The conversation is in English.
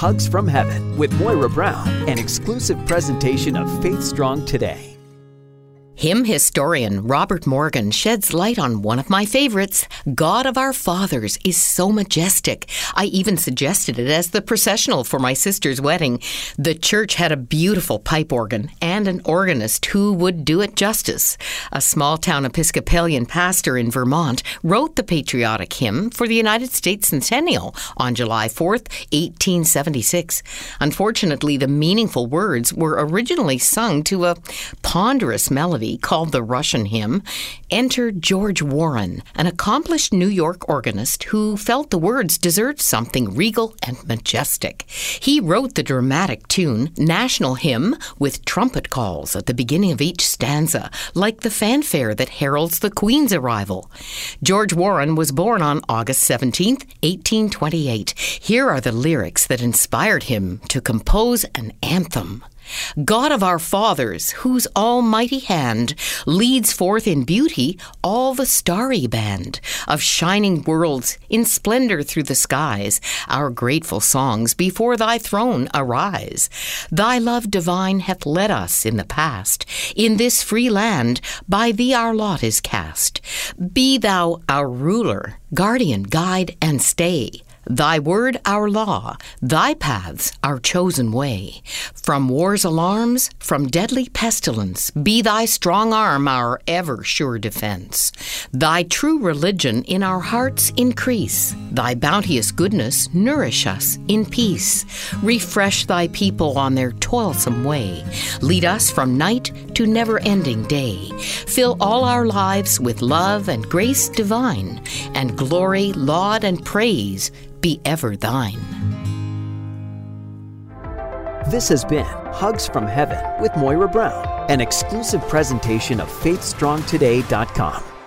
Hugs from Heaven with Moira Brown, an exclusive presentation of Faith Strong Today. Hymn historian Robert Morgan sheds light on one of my favorites. God of Our Fathers is so majestic. I even suggested it as the processional for my sister's wedding. The church had a beautiful pipe organ and an organist who would do it justice. A small town Episcopalian pastor in Vermont wrote the patriotic hymn for the United States Centennial on July 4th, 1876. Unfortunately, the meaningful words were originally sung to a ponderous melody called the Russian Hymn, entered George Warren, an accomplished New York organist who felt the words deserved something regal and majestic. He wrote the dramatic tune, National Hymn, with trumpet calls at the beginning of each stanza, like the fanfare that heralds the Queen's arrival. George Warren was born on August 17, 1828. Here are the lyrics that inspired him to compose an anthem. God of our fathers, whose almighty hand leads forth in beauty all the starry band of shining worlds in splendor through the skies, our grateful songs before thy throne arise. Thy love divine hath led us in the past. In this free land, by thee our lot is cast. Be thou our ruler, guardian, guide, and stay. Thy word our law, thy paths our chosen way. From war's alarms, from deadly pestilence, be thy strong arm our ever sure defense. Thy true religion in our hearts increase. Thy bounteous goodness nourish us in peace. Refresh thy people on their toilsome way. Lead us from night to never ending day. Fill all our lives with love and grace divine, and glory, laud, and praise be ever thine. This has been Hugs from Heaven with Moira Brown, an exclusive presentation of FaithStrongToday.com.